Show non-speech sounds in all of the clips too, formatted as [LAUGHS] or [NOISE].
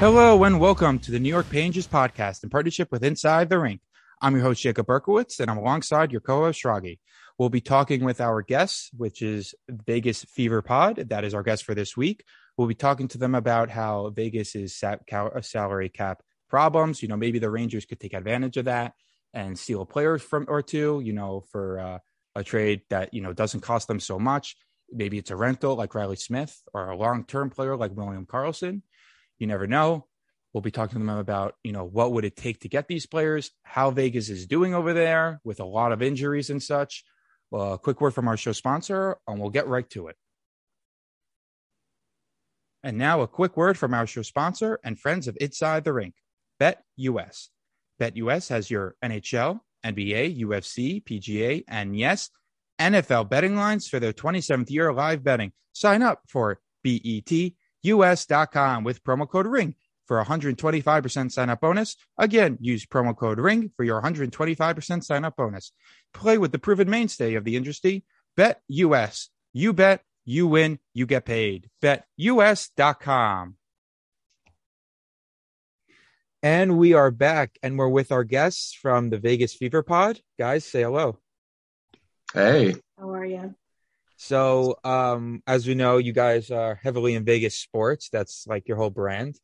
Hello and welcome to the New York Pages podcast in partnership with Inside the Rink. I'm your host, Jacob Berkowitz, and I'm alongside your co-host, Shragi. We'll be talking with our guests, which is Vegas Fever Pod. That is our guest for this week. We'll be talking to them about how Vegas is salary cap problems. You know, maybe the Rangers could take advantage of that and steal a player from or two, you know, for uh, a trade that, you know, doesn't cost them so much. Maybe it's a rental like Reilly Smith or a long-term player like William Karlsson you never know. We'll be talking to them about, you know, what would it take to get these players, how Vegas is doing over there with a lot of injuries and such. Well, a quick word from our show sponsor, and we'll get right to it. And now a quick word from our show sponsor and friends of Inside the Rink, Bet US. Bet US has your NHL, NBA, UFC, PGA, and yes, NFL betting lines for their 27th year of live betting. Sign up for BET us.com with promo code RINK for 125% sign up bonus. Again, use promo code RINK for your 125% sign up bonus. Play with the proven mainstay of the industry, Bet US. You bet, you win, you get paid. BetUS.com. And we are back and we're with our guests from the Vegas Fever Pod. Guys, say hello. Hey. How are you? So, um, as we know, you guys are heavily in Vegas sports. That's like your whole brand.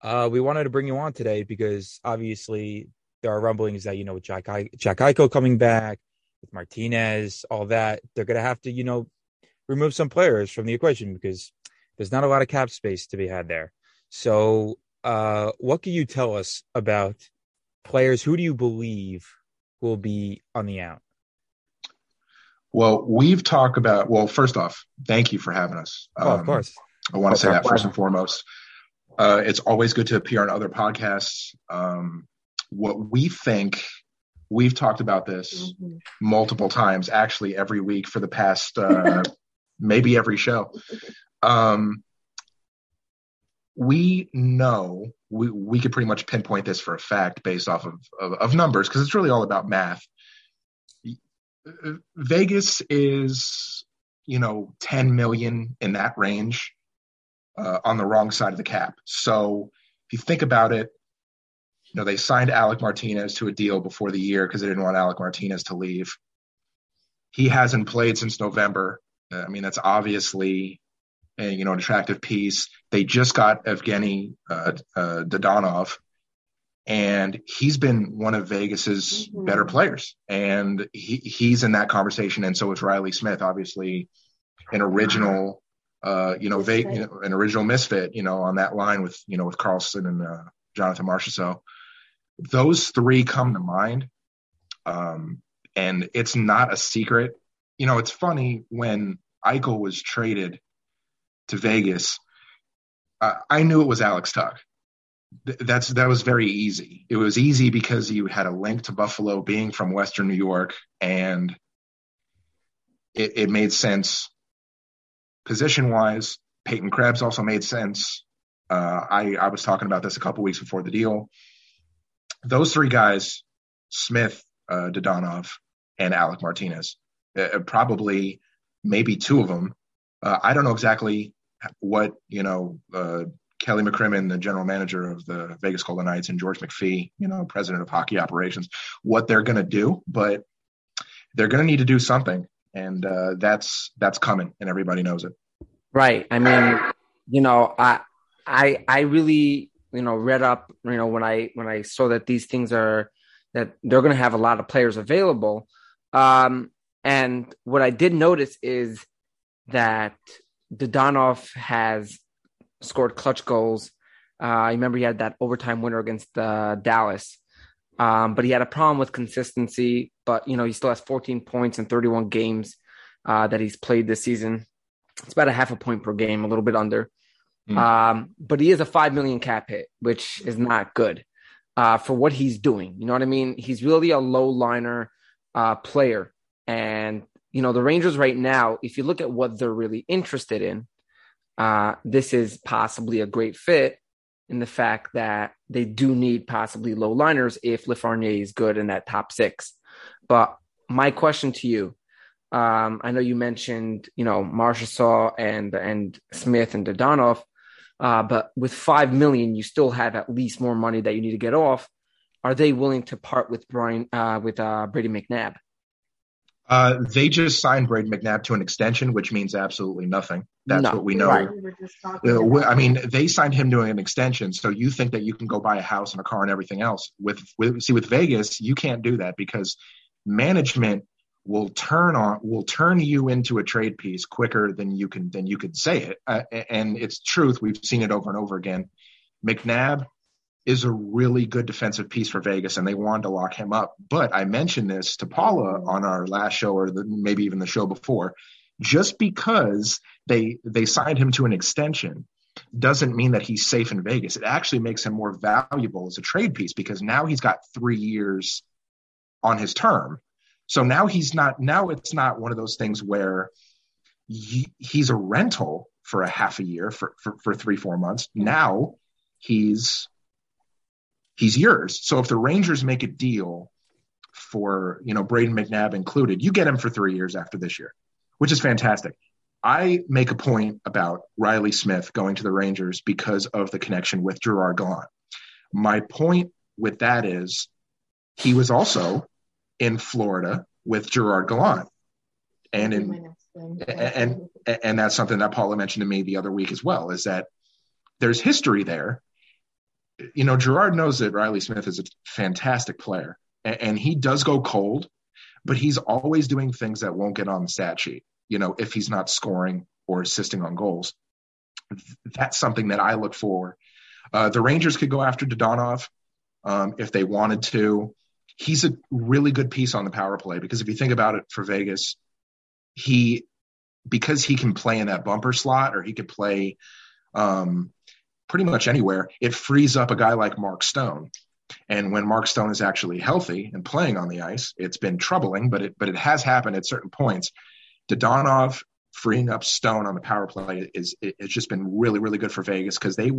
Uh, we wanted to bring you on today because obviously there are rumblings that you know with Jack I- Jack Eichel coming back, with Martinez, all that they're gonna have to you know remove some players from the equation because there's not a lot of cap space to be had there. So, uh, what can you tell us about players? Who do you believe will be on the out? Well, we've talked about, well, first off, thank you for having us. Oh, of um, course. I want to say that first and foremost. Uh, it's always good to appear on other podcasts. Um, what we think, we've talked about this mm-hmm. multiple times, actually, every week for the past, uh, [LAUGHS] maybe every show. Um, we know we, we could pretty much pinpoint this for a fact based off of, of, of numbers because it's really all about math Vegas is, you know, 10 million in that range uh, on the wrong side of the cap. So if you think about it, you know, they signed Alec Martinez to a deal before the year because they didn't want Alec Martinez to leave. He hasn't played since November. I mean, that's obviously a, you know, an attractive piece. They just got Evgeny uh, uh, Dadonov, and he's been one of Vegas's mm-hmm. better players, and he, he's in that conversation. And so is Reilly Smith, obviously an original, uh, you know, Ve- you know, an original misfit, you know, on that line with you know with Karlsson and uh, Jonathan Marchessault. So those three come to mind, um, and it's not a secret. You know, it's funny when Eichel was traded to Vegas. Uh, I knew it was Alex That's that was very easy. It was easy because you had a link to Buffalo being from Western New York, and it, it made sense position wise. Peyton Krebs also made sense. Uh, I I was talking about this a couple weeks before the deal. Those three guys, Smith, uh, Dadonov, and Alec Martinez, uh, probably maybe two of them. Uh, I don't know exactly what you know uh, Kelly McCrimmon, the general manager of the Vegas Golden Knights, and George McPhee, you know, president of hockey operations, what they're going to do, but they're going to need to do something, and uh, that's that's coming, and everybody knows it. Right. I mean, you know, I I I really you know read up, you know, when I when I saw that these things are that they're going to have a lot of players available, um, and what I did notice is that Dadonov has scored clutch goals. Uh, I remember he had that overtime winner against uh, Dallas, um, but he had a problem with consistency. But you know, he still has 14 points in 31 games uh, that he's played this season. It's about a half a point per game, a little bit under. Mm. Um, but he is a five million cap hit, which is not good uh, for what he's doing. You know what I mean? He's really a low liner uh, player, and you know the Rangers right now. If you look at what they're really interested in, uh, this is possibly a great fit in the fact that they do need possibly low liners if Lafreniere is good in that top six. But my question to you, um, I know you mentioned, you know, Marchessault and and Smith and Dadonov. Uh, but with five million, you still have at least more money that you need to get off. Are they willing to part with Brian uh, with uh, Brayden McNabb? Uh, they just signed Brayden McNabb to an extension, which means absolutely nothing. That's No, what we know. right. Uh, we- I mean, they signed him doing an extension, so you think that you can go buy a house and a car and everything else. With, with see with Vegas, you can't do that because management will turn on will turn you into a trade piece quicker than you can than you could say it. Uh, and it's truth. We've seen it over and over again. McNabb is a really good defensive piece for Vegas, and they wanted to lock him up. But I mentioned this to Paula on our last show, or the, maybe even the show before. Just because they they signed him to an extension doesn't mean that he's safe in Vegas. It actually makes him more valuable as a trade piece because now he's got three years on his term. So now he's not. Now it's not one of those things where he, he's a rental for a half a year for, for for three four months. Now he's he's yours. So if the Rangers make a deal for, you know, Brayden McNabb included, you get him for three years after this year, which is fantastic. I make a point about Reilly Smith going to the Rangers because of the connection with Gerard Gallant. My point with that is he was also in Florida with Gerard Gallant. And in and and that's something that Paula mentioned to me the other week as well, is that there's history there you know, Gerard knows that Reilly Smith is a fantastic player and, and, he does go cold, but he's always doing things that won't get on the stat sheet, you know, if he's not scoring or assisting on goals. That's something that I look for. Uh, the Rangers could go after Dadonov um, if they wanted to. He's a really good piece on the power play because if you think about it for Vegas, he, because he can play in that bumper slot or he could play, um, pretty much anywhere, it frees up a guy like Mark Stone. And when Mark Stone is actually healthy and playing on the ice, it's been troubling, but it but it has happened at certain points. Dadonov freeing up Stone on the power play is it's just been really really good for Vegas because they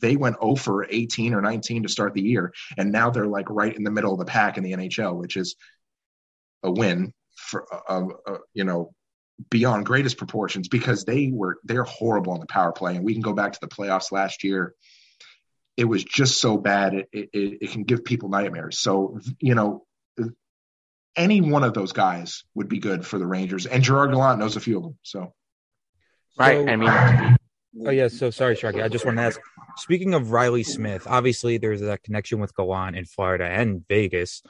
they went over 18 or 19 to start the year, and now they're like right in the middle of the pack in the NHL, which is a win for uh, uh, you know beyond greatest proportions because they were they're horrible on the power play and we can go back to the playoffs last year it was just so bad it, it, it can give people nightmares so you know any one of those guys would be good for the rangers and gerard gallant knows a few of them so right So- i mean Oh yeah, so sorry, Sharky. I just want to ask. Speaking of Reilly Smith, obviously there's that connection with Gallant in Florida and Vegas.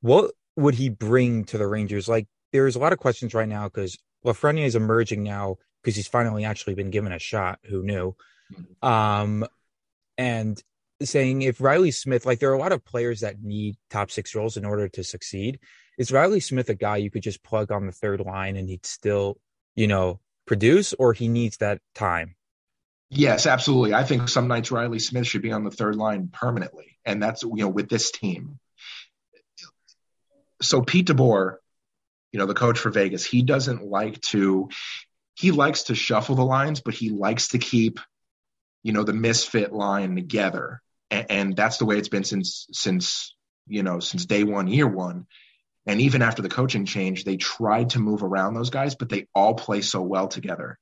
What would he bring to the Rangers? Like, there's a lot of questions right now because Lafreniere is emerging now because he's finally actually been given a shot. Who knew? Um, and saying if Reilly Smith, like there are a lot of players that need top six roles in order to succeed. Is Reilly Smith a guy you could just plug on the third line and he'd still, you know, produce, or he needs that time? Yes, absolutely. I think some nights Reilly Smith should be on the third line permanently, and that's you know with this team. So Pete DeBoer, you know the coach for Vegas, he doesn't like to. He likes to shuffle the lines, but he likes to keep, you know, the misfit line together, and, that's the way it's been since since you know since day one, year one. And even after the coaching change, they tried to move around those guys, but they all play so well together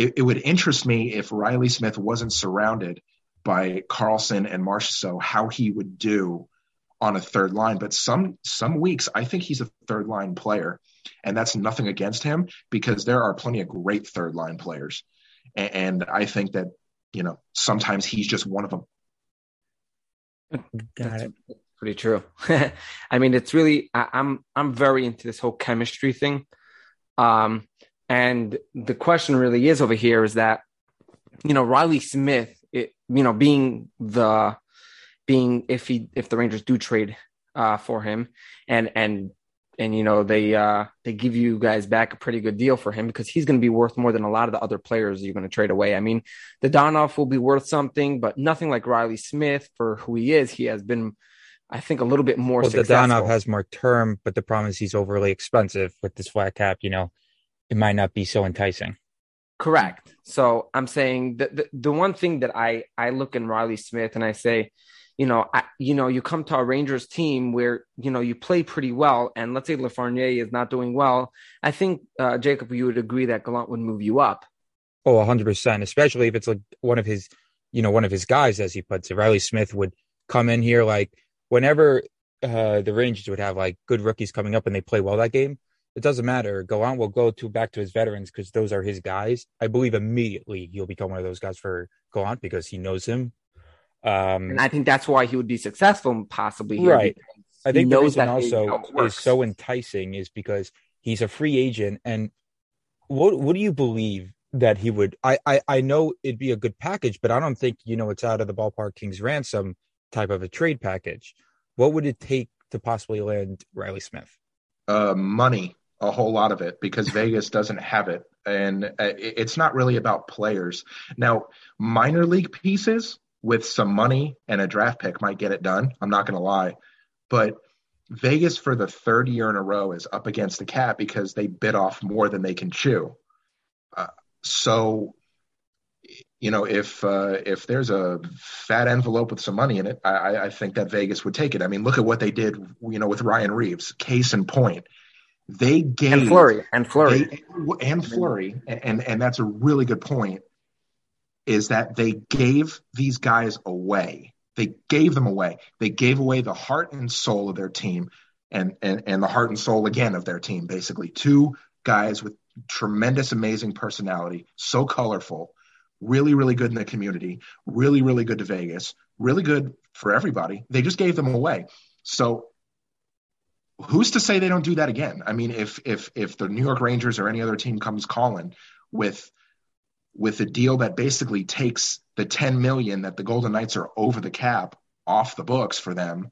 it, it, would interest me if Reilly Smith wasn't surrounded by Karlsson and Marchessault, how he would do on a third line. But some some weeks, I think he's a third line player, and that's nothing against him because there are plenty of great third line players, and, and I think that you know sometimes he's just one of them. Got it. Pretty true. [LAUGHS] I mean, it's really I, I'm I'm very into this whole chemistry thing. Um, and the question really is over here is that, you know, Reilly Smith, it, you know, being the, being if he if the Rangers do trade uh, for him, and and and you know they uh, they give you guys back a pretty good deal for him because he's going to be worth more than a lot of the other players you're going to trade away. I mean, Dadonov will be worth something, but nothing like Reilly Smith for who he is. He has been. I think a little bit more Well, the successful. Donov has more term, but the problem is he's overly expensive with this flat cap. You know, it might not be so enticing. Correct. So I'm saying the, the the one thing that I I look in Reilly Smith and I say, you know, I, you know, you come to a Rangers team where you know you play pretty well, and let's say Lafreniere is not doing well. I think uh, Jacob, you would agree that Gallant would move you up. Oh, 100%, especially if it's like one of his you know, one of his guys, as he puts it. Reilly Smith would come in here like whenever uh, the Rangers would have like good rookies coming up and they play well that game. It doesn't matter. Gallant will go to back to his veterans because those are his guys. I believe immediately he'll become one of those guys for Gallant because he knows him. Um, and I think that's why he would be successful, possibly. Here, right. I think the reason also is so enticing is because he's a free agent, and what what do you believe that he would? I I, I know it'd be a good package, but I don't think you know it's out of the ballpark King's ransom type of a trade package. What would it take to possibly land Reilly Smith? Uh, money, a whole lot of it, because [LAUGHS] Vegas doesn't have it, and uh, it's not really about players. Now, minor league pieces with some money and a draft pick might get it done. I'm not going to lie, but Vegas for the third year in a row is up against the cap because they bit off more than they can chew. Uh, so you know, if uh, if there's a fat envelope with some money in it, I, I think that Vegas would take it. I mean, look at what they did, you know, with Ryan Reaves. Case in point, they gave and Fleury and Fleury they, and Fleury, and and that's a really good point. Is that they gave these guys away? They gave them away. They gave away the heart and soul of their team, and and and the heart and soul again of their team. Basically, two guys with tremendous, amazing personality, so colorful really, really good in the community, really, really good to Vegas, really good for everybody. They just gave them away. So who's to say they don't do that again? I mean, if if if the New York Rangers or any other team comes calling with with a deal that basically takes the 10 million that the Golden Knights are over the cap off the books for them,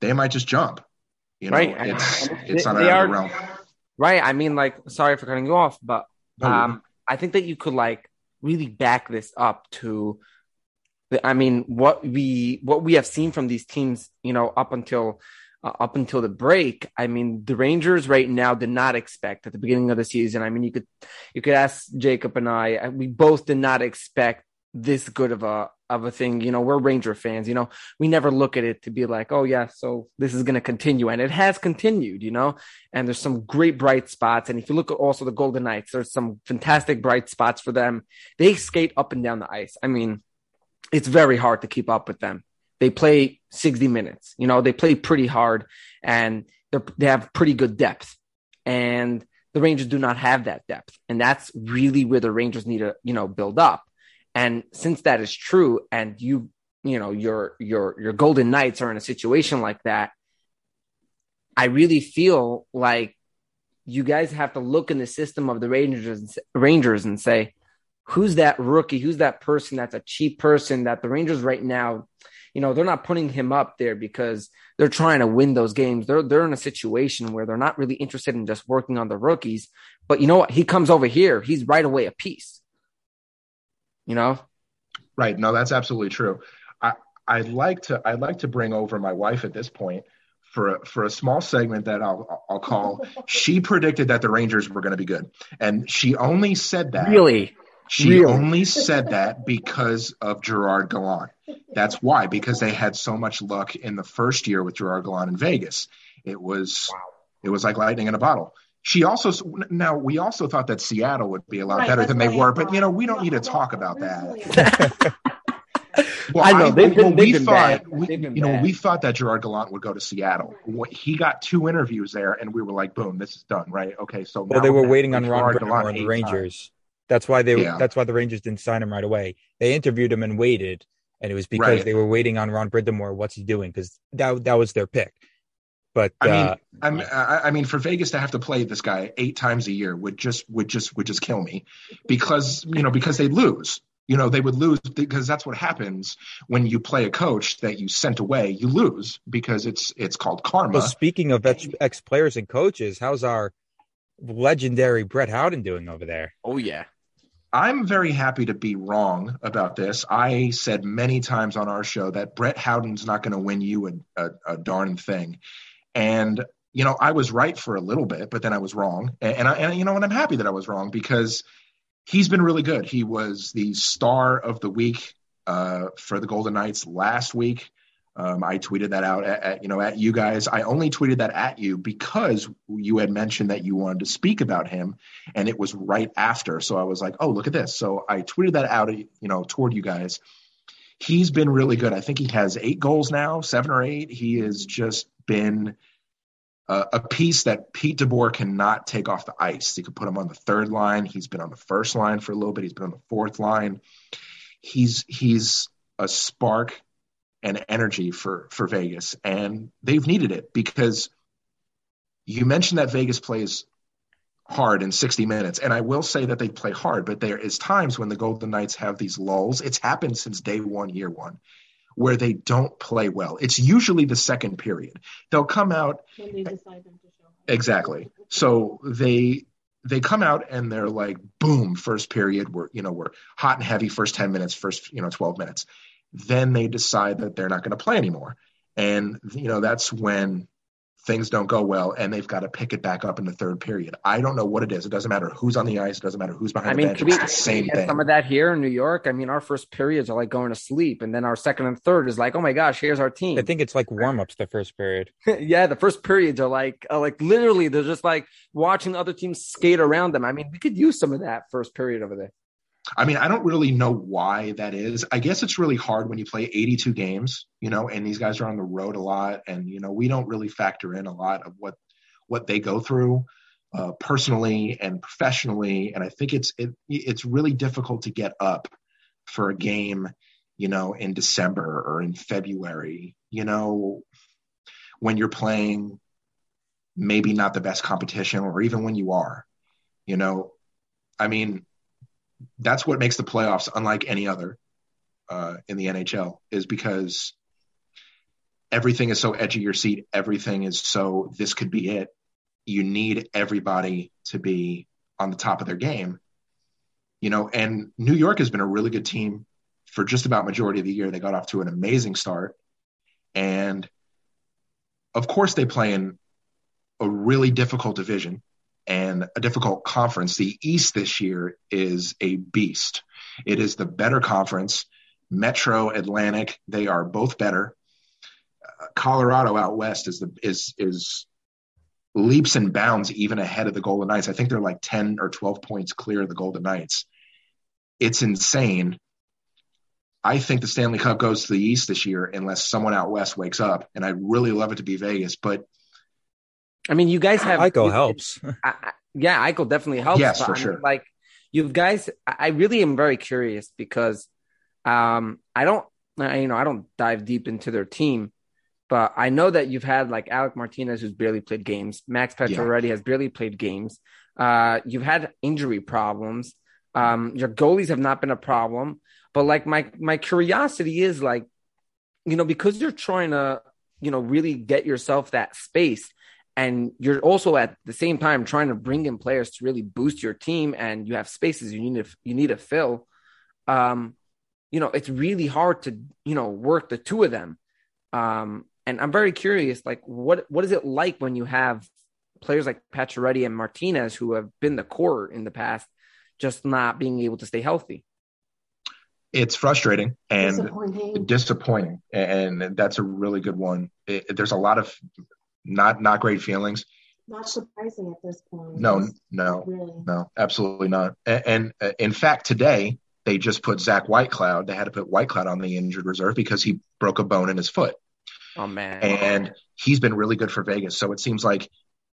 they might just jump. You know, right. it's it's not out of the realm. Right. I mean, like, sorry for cutting you off, but um, I think that you could like really back this up to I mean what we what we have seen from these teams, you know, up until uh, up until the break. I mean, the Rangers right now did not expect at the beginning of the season. I mean, you could you could ask Jacob and I. We both did not expect this good of a of a thing. You know, we're Ranger fans. You know, we never look at it to be like, oh yeah, so this is going to continue, and it has continued. You know, and there's some great bright spots. And if you look at also the Golden Knights, there's some fantastic bright spots for them. They skate up and down the ice. I mean, it's very hard to keep up with them. They play 60 minutes. You know, they play pretty hard, and they have pretty good depth. And the Rangers do not have that depth, and that's really where the Rangers need to, you know, build up. And since that is true, and you, you know, your your your Golden Knights are in a situation like that, I really feel like you guys have to look in the system of the Rangers Rangers and say, who's that rookie? Who's that person that's a cheap person that the Rangers right now, you know, they're not putting him up there because they're trying to win those games. They're they're in a situation where they're not really interested in just working on the rookies. But you know what? He comes over here, he's right away a piece you know? Right. No, that's absolutely true. I, I'd like to I'd like to bring over my wife at this point for a, for a small segment that I'll I'll call [LAUGHS] she predicted that the Rangers were going to be good. And she only said that Really? She really? only said that because of Gerard Gallant. That's why because they had so much luck in the first year with Gerard Gallant in Vegas. It was wow. it was like lightning in a bottle. She also now we also thought that Seattle would be a lot right, better than they were, but you know we don't need to talk about that. [LAUGHS] well, I know I, they've been, well, we thought we, you know we thought that Gerard Gallant would go to Seattle. He got two interviews there, and we were like, boom, this is done, right? Okay, so well they were waiting on Ron Brind'Amour and the Rangers. That's why they yeah. that's why the Rangers didn't sign him right away. They interviewed him and waited, and it was because right. they were waiting on Ron Brind'Amour. What's he doing? Because that that was their pick. But I mean, uh, I'm, I mean, for Vegas to have to play this guy eight times a year would just would just would just kill me, because you know because they lose. You know they would lose because that's what happens when you play a coach that you sent away. You lose because it's it's called karma. Well, speaking of ex players and coaches, how's our legendary Brett Howden doing over there? Oh yeah, I'm very happy to be wrong about this. I said many times on our show that Brett Howden's not going to win you a, a, a darn thing. And you know, I was right for a little bit, but then I was wrong. And, and I, and you know, and I'm happy that I was wrong because he's been really good. He was the star of the week uh, for the Golden Knights last week. Um, I tweeted that out at, at, you know at you guys. I only tweeted that at you because you had mentioned that you wanted to speak about him, and it was right after. So I was like, oh, look at this. So I tweeted that out, you know, toward you guys, he's been really good. I think he has eight goals now, seven or eight. He has just been uh, a piece that Pete DeBoer cannot take off the ice. He could put him on the third line. He's been on the first line for a little bit. He's been on the fourth line. He's he's a spark and energy for for Vegas, and they've needed it because you mentioned that Vegas plays hard in 60 minutes. And I will say that they play hard, but there is times when the Golden Knights have these lulls. It's happened since day one, year one, where they don't play well. It's usually the second period. They'll come out. when they decide them to show. Exactly. So they they come out and they're like, boom, first period, we're you know, we're hot and heavy, first 10 minutes, first, you know, 12 minutes. Then they decide that they're not going to play anymore. And you know, that's when things don't go well and they've got to pick it back up in the third period. I don't know what it is. It doesn't matter who's on the ice. It doesn't matter who's behind I mean, the bench. We, it's the same thing. Some of that here in New York. I mean, our first periods are like going to sleep, and then our second and third is like, oh my gosh, here's our team. I think it's like warm ups the first period. [LAUGHS] yeah, the first periods are like, are like literally, they're just like watching the other teams skate around them. I mean, we could use some of that first period over there. I mean, I don't really know why that is. I guess it's really hard when you play 82 games, you know, and these guys are on the road a lot, and you know, we don't really factor in a lot of what what they go through uh, personally and professionally. And I think it's it, it's really difficult to get up for a game, you know, in December or in February, you know, when you're playing maybe not the best competition, or even when you are, you know, I mean that's what makes the playoffs unlike any other uh, in the NHL is because everything is so edgy your seat. Everything is so this could be it. You need everybody to be on the top of their game, you know. And New York has been a really good team for just about majority of the year. They got off to an amazing start, and of course they play in a really difficult division and a difficult conference. The East this year is a beast. It is the better conference. Metro, Atlantic, they are both better. Uh, Colorado out west is the is is leaps and bounds even ahead of the Golden Knights. I think they're like 10 or 12 points clear of the Golden Knights. It's insane. I think the Stanley Cup goes to the East this year unless someone out west wakes up. And I'd really love it to be Vegas, but I mean, you guys have Eichel helps. [LAUGHS] I, I, yeah, Eichel definitely helps. Yes, for I sure. Mean, like you guys, I really am very curious because um, I don't, you know, I don't dive deep into their team, but I know that you've had like Alec Martinez, who's barely played games. Max Pacioretty yeah. has barely played games. Uh, you've had injury problems. Um, your goalies have not been a problem, but like my my curiosity is like, you know, because you're trying to, you know, really get yourself that space and you're also at the same time trying to bring in players to really boost your team and you have spaces you need to you need to fill um you know it's really hard to you know work the two of them um and i'm very curious like what what is it like when you have players like Pacioretty and Martinez who have been the core in the past just not being able to stay healthy it's frustrating and disappointing. disappointing. and that's a really good one it, there's a lot of not not great feelings. Not surprising at this point. No, no, really. no, absolutely not. And, and uh, in fact, today they just put Zach Whitecloud. They had to put Whitecloud on the injured reserve because he broke a bone in his foot. Oh man! And he's been really good for Vegas. So it seems like,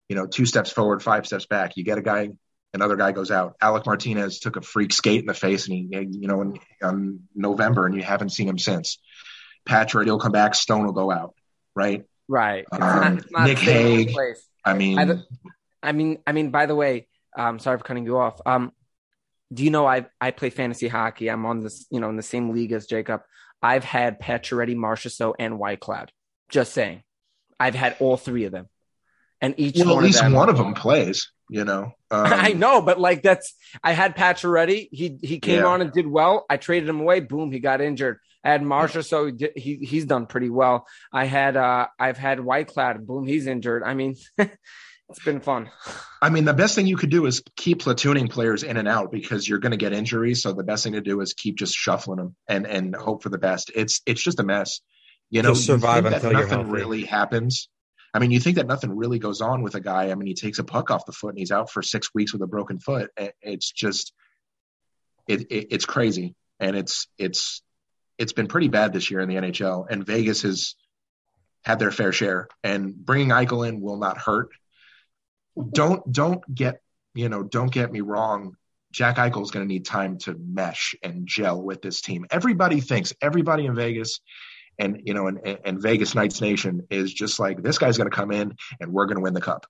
you know, two steps forward, five steps back. You get a guy, another guy goes out. Alec Martinez took a freak skate in the face, and he, you know, in, in November, and you haven't seen him since. Patrick, he'll come back. Stone will go out. Right. Right. Um, not, not Nick Hague. I mean, I, I, mean, I mean. By the way, um, sorry for cutting you off. Um, do you know I I play fantasy hockey? I'm on this, you know, in the same league as Jacob. I've had Pacioretty, Marchessault, and Whitecloud. Just saying, I've had all three of them, and each well, one at least of them, one of them plays. You know, um, [LAUGHS] I know, but like that's I had Pacioretty. He he came yeah. on and did well. I traded him away. Boom, he got injured. I had Marchessault he he's done pretty well. I had uh I've had Whitecloud, boom, he's injured. I mean, [LAUGHS] it's been fun. I mean, the best thing you could do is keep platooning players in and out because you're going to get injuries. So the best thing to do is keep just shuffling them and and hope for the best. It's it's just a mess. You know, just survive you until nothing really happens. I mean, you think that nothing really goes on with a guy. I mean, he takes a puck off the foot and he's out for six weeks with a broken foot. It's just, it, it it's crazy, and it's it's it's been pretty bad this year in the NHL, and Vegas has had their fair share. And bringing Eichel in will not hurt. Don't don't get you know don't get me wrong. Jack Eichel is going to need time to mesh and gel with this team. Everybody thinks everybody in Vegas and you know and, and Vegas Knights Nation is just like this guy's going to come in and we're going to win the cup.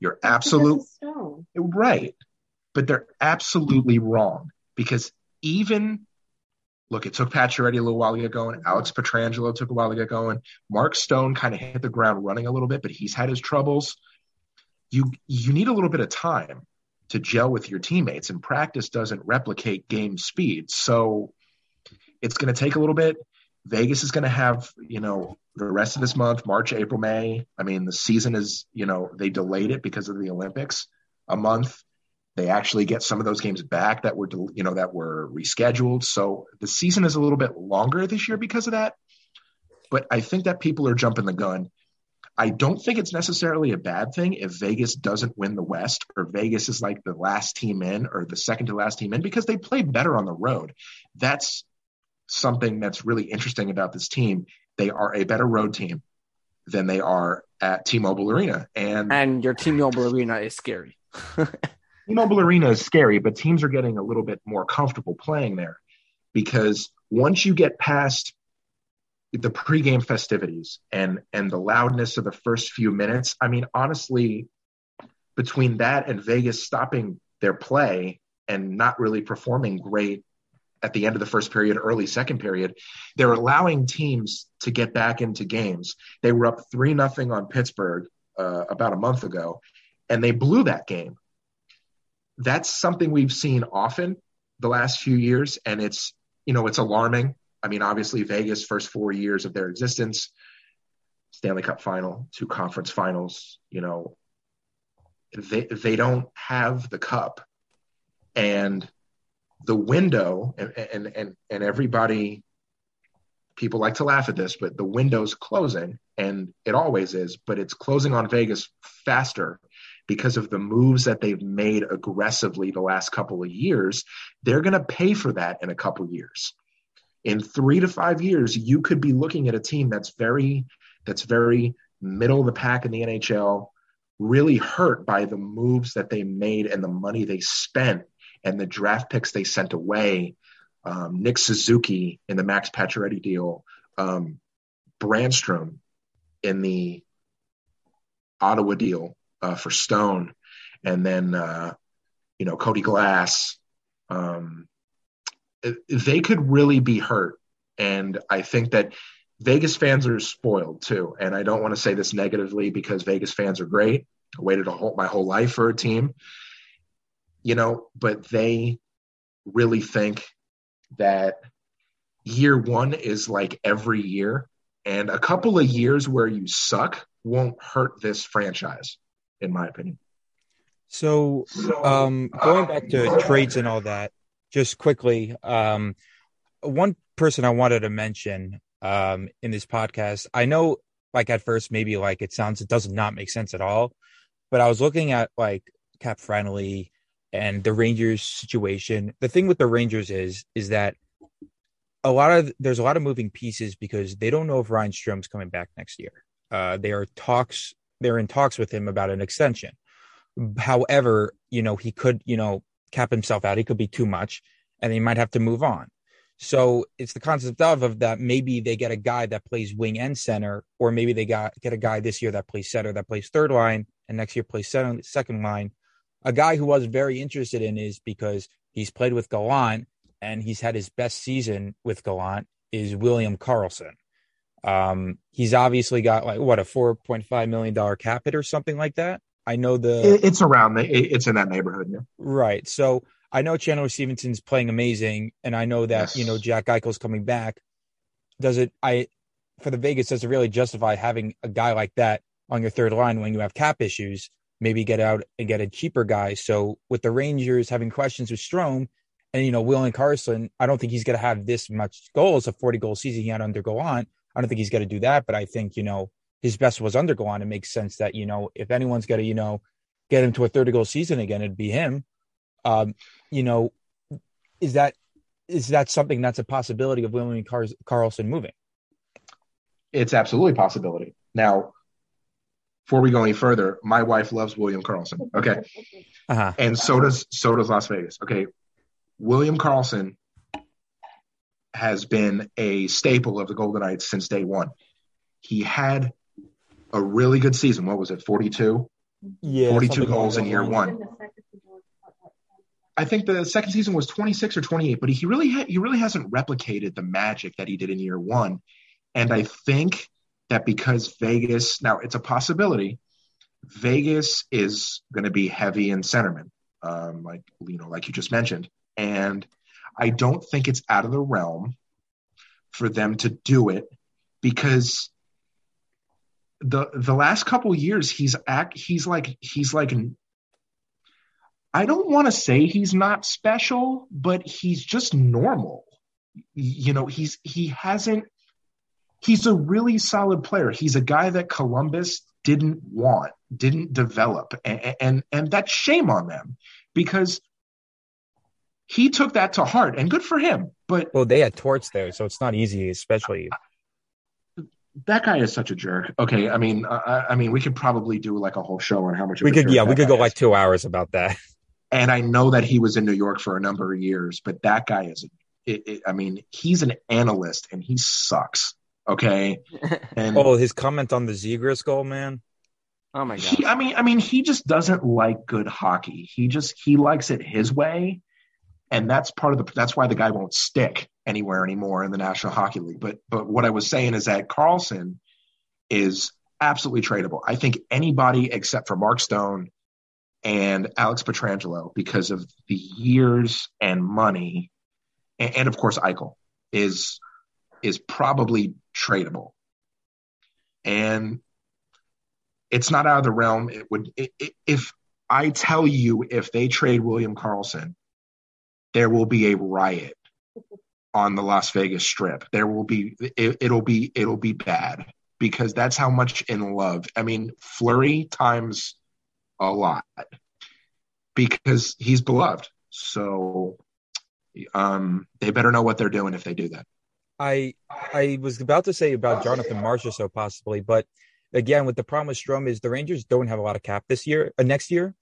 You're absolutely right, but they're absolutely wrong because even look, it took Pacioretty a little while to get going. Alex Pietrangelo took a while to get going. Mark Stone kind of hit the ground running a little bit, but he's had his troubles. You you need a little bit of time to gel with your teammates, and practice doesn't replicate game speed. So it's going to take a little bit. Vegas is going to have, you know, the rest of this month, March, April, May. I mean, the season is, you know, they delayed it because of the Olympics a month. They actually get some of those games back that were, you know, that were rescheduled. So the season is a little bit longer this year because of that. But I think that people are jumping the gun. I don't think it's necessarily a bad thing if Vegas doesn't win the West or Vegas is like the last team in or the second to last team in because they play better on the road. That's something that's really interesting about this team. They are a better road team than they are at T-Mobile Arena, and and your T-Mobile Arena is scary. [LAUGHS] T-Mobile Arena is scary, but teams are getting a little bit more comfortable playing there because once you get past the pregame festivities and and the loudness of the first few minutes, I mean, honestly, between that and Vegas stopping their play and not really performing great at the end of the first period, early second period, they're allowing teams to get back into games. They were up three nothing on Pittsburgh uh, about a month ago, and they blew that game that's something we've seen often the last few years, and it's you know it's alarming. I mean, obviously Vegas first four years of their existence, Stanley Cup final, two conference finals, you know, they they don't have the cup, and the window and and and, and everybody people like to laugh at this, but the window's closing, and it always is, but it's closing on Vegas faster because of the moves that they've made aggressively the last couple of years, they're going to pay for that in a couple years. In three to five years, you could be looking at a team that's very, that's very middle of the pack in the NHL, really hurt by the moves that they made and the money they spent and the draft picks they sent away. Um, Nick Suzuki in the Max Pacioretty deal, um, Brannstrom in the Ottawa deal, uh, for Stone, and then uh, you know Cody Glass. Um, they could really be hurt, and I think that Vegas fans are spoiled too. And I don't want to say this negatively because Vegas fans are great. I waited whole, my whole life for a team, you know, but they really think that year one is like every year, and a couple of years where you suck won't hurt this franchise in my opinion. So, um, going back to trades and all that, just quickly, um, one person I wanted to mention um, in this podcast, I know, like at first, maybe like it sounds, it does not make sense at all, but I was looking at like cap friendly and the Rangers situation. The thing with the Rangers is, is that a lot of there's a lot of moving pieces because they don't know if Ryan Strome's coming back next year. Uh, there are talks they're in talks with him about an extension. However, you know, he could, you know, cap himself out. He could be too much and he might have to move on. So it's the concept of, of that maybe they get a guy that plays wing and center, or maybe they got get a guy this year that plays center, that plays third line, and next year plays second, second line. A guy who was very interested in is because he's played with Gallant and he's had his best season with Gallant is William Karlsson. Um, he's obviously got like what a four point five million dollar cap hit or something like that. I know the it's around the it's in that neighborhood. Yeah. Right. So I know Chandler Stephenson's playing amazing, and I know that yes. you know Jack Eichel's coming back. Does it? I for the Vegas does it really justify having a guy like that on your third line when you have cap issues? Maybe get out and get a cheaper guy. So with the Rangers having questions with Strome, and you know William Karlsson, I don't think he's going to have this much goals, a forty goal season he had under Gallant. I don't think he's got to do that, but I think, you know, his best was under Gallant. It makes sense that, you know, if anyone's got to, you know, get him to a 30 goal season again, it'd be him. Um, you know, is that is that something that's a possibility of William Car- Karlsson moving? It's absolutely a possibility. Now, before we go any further, my wife loves William Karlsson. Okay. Uh-huh. And so does so does Las Vegas. Okay. William Karlsson has been a staple of the Golden Knights since day one. He had a really good season. What was it? 42? Yeah, 42 goals in year one. In the second season, I think the second season was 26 or 28, but he really ha- he really hasn't replicated the magic that he did in year one. And I think that because Vegas now it's a possibility, Vegas is going to be heavy in centerman, um, like you know, like you just mentioned, and I don't think it's out of the realm for them to do it because the the last couple years he's act he's like he's like I don't want to say he's not special, but he's just normal. You know, he's he hasn't he's a really solid player. He's a guy that Columbus didn't want, didn't develop, and and, and that's shame on them because he took that to heart and good for him. But Well, they had Torts there, so it's not easy, especially. that guy is such a jerk. Okay, I mean, I, I mean, we could probably do like a whole show on how much We could, yeah, we could go is. like two hours about that. and I know that he was in New York for a number of years, but that guy is, it, it, I mean, he's an analyst and he sucks. Okay, [LAUGHS] and Oh, his comment on the Zegras goal, man. oh my god. he, I mean, I mean, he just doesn't like good hockey. He just he likes it his way, and that's part of the. That's why the guy won't stick anywhere anymore in the National Hockey League. But but what I was saying is that Karlsson is absolutely tradable. I think anybody except for Mark Stone and Alex Pietrangelo, because of the years and money, and, and of course Eichel is is probably tradable. And it's not out of the realm. It would i i if I tell you if they trade William Karlsson, there will be a riot on the Las Vegas Strip. There will be it, it'll be it'll be bad because that's how much in love. I mean, Fleury times a lot because he's beloved. So um, they better know what they're doing if they do that. I I was about to say about Jonathan Marchessault possibly, but again, with the problem with Strome is the Rangers don't have a lot of cap this year, uh, next year.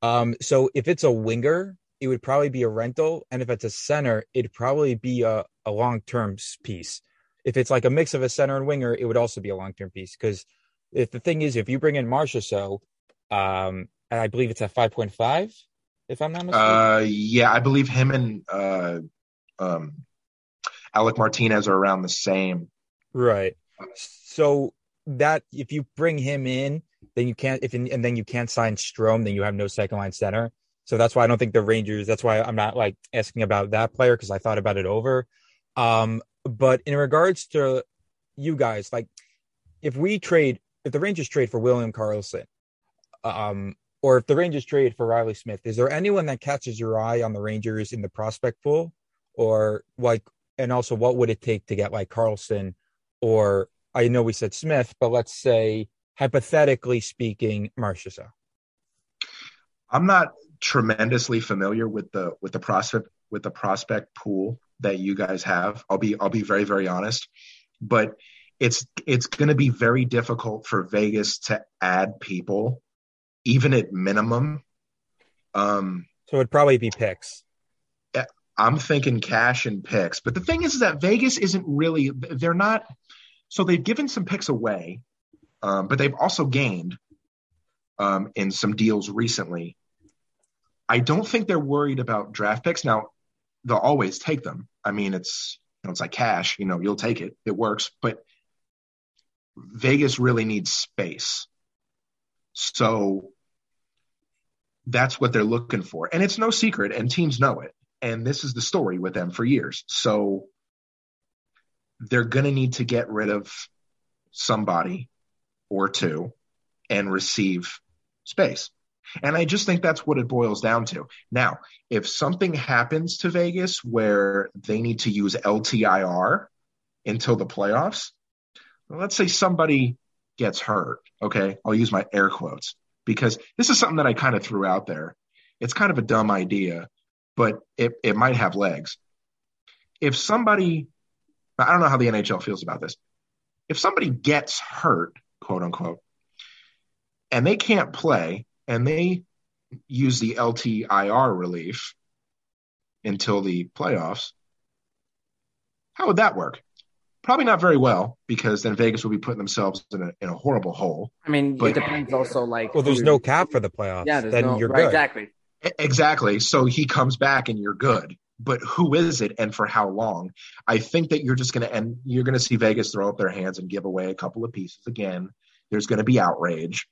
Um, so if it's a winger, it would probably be a rental, and if it's a center, it'd probably be a, a long term piece. If it's like a mix of a center and winger, it would also be a long term piece because if the thing is, if you bring in or so, um, and I believe it's at five point five, if I'm not mistaken. Uh, yeah, I believe him and uh, um, Alec Martinez are around the same. Right. So that if you bring him in, then you can't if and then you can't sign Strome, then you have no second line center. So that's why I don't think the Rangers. That's why I'm not like asking about that player because I thought about it over. Um, but in regards to you guys, like if we trade, if the Rangers trade for William Karlsson, um, or if the Rangers trade for Reilly Smith, is there anyone that catches your eye on the Rangers in the prospect pool, or like, and also what would it take to get like Karlsson, or I know we said Smith, but let's say hypothetically speaking, Marchessault. I'm not tremendously familiar with the with the prospect with the prospect pool that you guys have. I'll be I'll be very very honest, but it's it's going to be very difficult for Vegas to add people, even at minimum. Um, So it'd probably be picks. I'm thinking cash and picks, but the thing is, is that Vegas isn't really they're not. So they've given some picks away, um, but they've also gained um, in some deals recently. I don't think they're worried about draft picks. Now, they'll always take them. I mean, it's you know, it's like cash. You know, you'll take it. It works. But Vegas really needs space. So that's what they're looking for. And it's no secret, and teams know it. And this is the story with them for years. So they're going to need to get rid of somebody or two and receive space. And I just think that's what it boils down to. Now, if something happens to Vegas where they need to use LTIR until the playoffs, let's say somebody gets hurt. Okay. I'll use my air quotes because this is something that I kind of threw out there. It's kind of a dumb idea, but it, it might have legs. if somebody, I don't know how the NHL feels about this. If somebody gets hurt, quote unquote, and they can't play and they use the LTIR relief until the playoffs, how would that work? Probably not very well because then Vegas will be putting themselves in a, in a horrible hole. I mean, But- it depends also. Like, Well, there's no cap for the playoffs. Yeah, then no, you're right, good. exactly. Exactly. So he comes back and you're good. But who is it and for how long? I think that you're just going to end, you're going to see Vegas throw up their hands and give away a couple of pieces again. There's going to be outrage.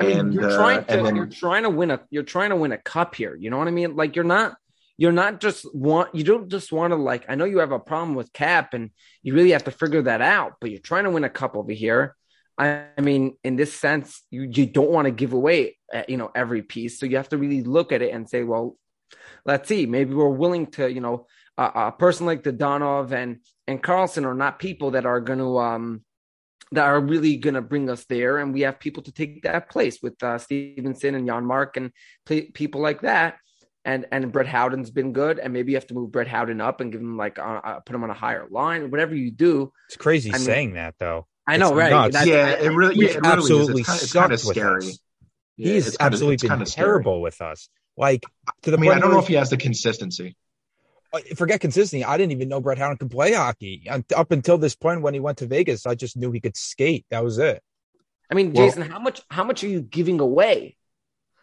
I mean, and, you're uh, trying to then- you're trying to win a you're trying to win a cup here. You know what I mean? Like you're not you're not just want you don't just want to like I know you have a problem with cap and you really have to figure that out, but you're trying to win a cup over here. I, I mean, in this sense, you you don't want to give away uh, you know every piece, so you have to really look at it and say, well, let's see, maybe we're willing to you know a, a person like Dadonov and and Karlsson are not people that are going to um that are really going to bring us there. And we have people to take that place with uh, Stephenson and Janmark and play, people like that. And and Brett Howden's been good, and maybe you have to move Brett Howden up and give him like uh, uh, put him on a higher line. Whatever you do, It's crazy I mean- saying that though. I know, It's right? nuts. That's- yeah, it really, yeah, it really absolutely is. It's kind, it's kind of scary. Yeah, He's it's kind of- absolutely it's been kind of scary. terrible with us. Like to the I mean, point I don't know if he has the consistency. Uh, forget consistency. I didn't even know Brett Howden could play hockey Un- up until this point when he went to Vegas. I just knew he could skate. That was it. I mean, Well- Jason, how much how much are you giving away?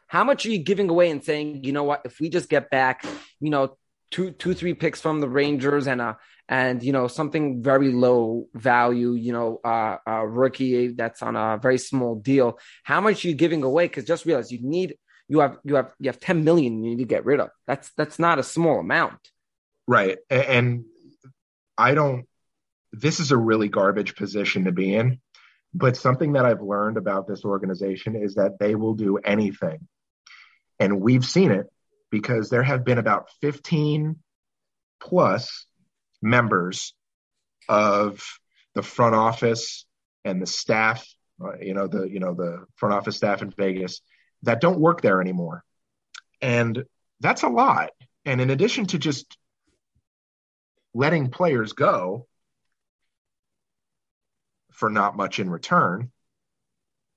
How much are you giving away and saying, you know what, if we just get back, you know, two two three picks from the Rangers and a and you know something very low value, you know, uh, a rookie that's on a very small deal. How much are you giving away? Because just realize you need you have you have you have ten million you need to get rid of. That's that's not a small amount. Right. And I don't, this is a really garbage position to be in. But something that I've learned about this organization is that they will do anything. And we've seen it because there have been about 15 plus members of the front office and the staff, uh, you know, the, you know, the front office staff in Vegas that don't work there anymore. And that's a lot. And in addition to just letting players go for not much in return,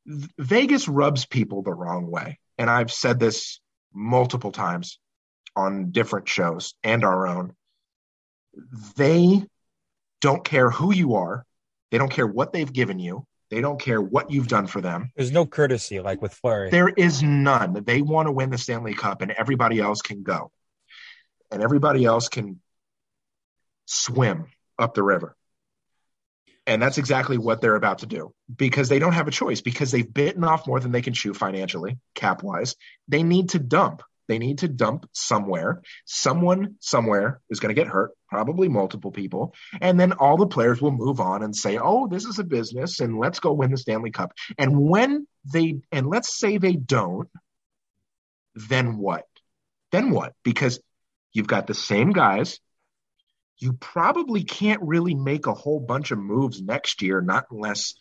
Vegas rubs people the wrong way. And I've said this multiple times on different shows and our own. They don't care who you are, they don't care what they've given you, they don't care what you've done for them. There's no courtesy like with Fleury. There is none. They want to win the Stanley Cup, and everybody else can go. And everybody else can swim up the river. And that's exactly what they're about to do because they don't have a choice because they've bitten off more than they can chew financially, cap wise. They need to dump. They need to dump somewhere. Someone somewhere is going to get hurt, probably multiple people. And then all the players will move on and say, oh, this is a business and let's go win the Stanley Cup. And when they, and let's say they don't, then what? Then what? Because you've got the same guys. You probably can't really make a whole bunch of moves next year, not unless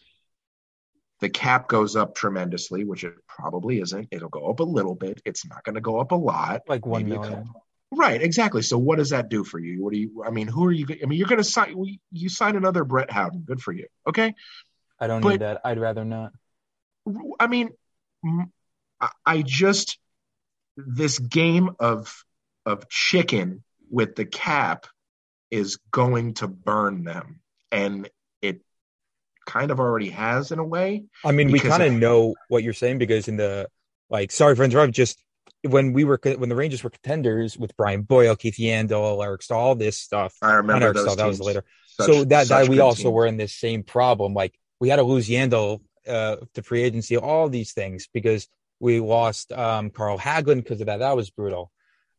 the cap goes up tremendously, which it probably isn't. It'll go up a little bit. It's not going to go up a lot. like one million. Right, exactly. So what does that do for you? What do you? I mean, who are you? I mean, you're going to sign. You sign another Brett Howden. Good for you. Okay. I don't But- need that. I'd rather not. I mean, I just this game of of chicken with the cap is going to burn them, and it kind of already has in a way. I mean, we kind of know what you're saying because in the like, sorry for interrupting. Just when we were when the Rangers were contenders with Brian Boyle, Keith Yandle, Eric Staal, all this stuff. I remember Eric those Staal, that was later. Such- so that, that we also teams. were in this same problem. Like we had to lose Yandle uh, to free agency, all these things because we lost um, Carl Hagelin because of that. That was brutal.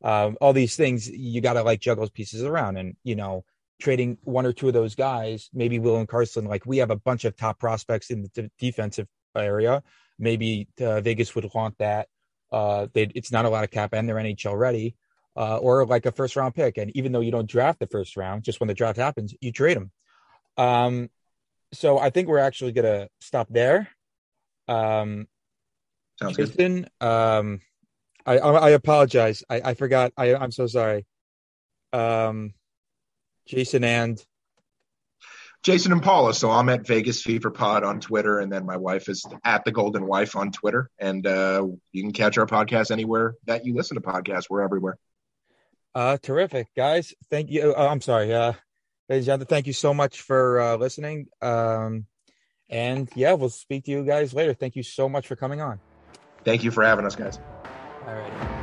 Um, all these things you got to like juggle pieces around, and you know, trading one or two of those guys, maybe William Karlsson. Like we have a bunch of top prospects in the de- defensive area. Maybe uh, Vegas would want that. Uh, they, it's not a lot of cap, and they're NHL ready. Uh, or like a first round pick. And even though you don't draft the first round, just when the draft happens, you trade them. Um, so I think we're actually gonna stop there. Um, Sounds good. Um, I, I I apologize. I, I forgot. I I'm so sorry. Um, Jason and Jason and Paula. So I'm at Vegas Fever Pod on Twitter, and then my wife is at the Golden Wife on Twitter. And uh, you can catch our podcast anywhere that you listen to podcasts. We're everywhere. Uh, terrific, guys. Thank you. Uh, I'm sorry, uh, ladies and gentlemen. Thank you so much for uh, listening. Um, and yeah, we'll speak to you guys later. Thank you so much for coming on. Thank you for having us, guys. Alrighty.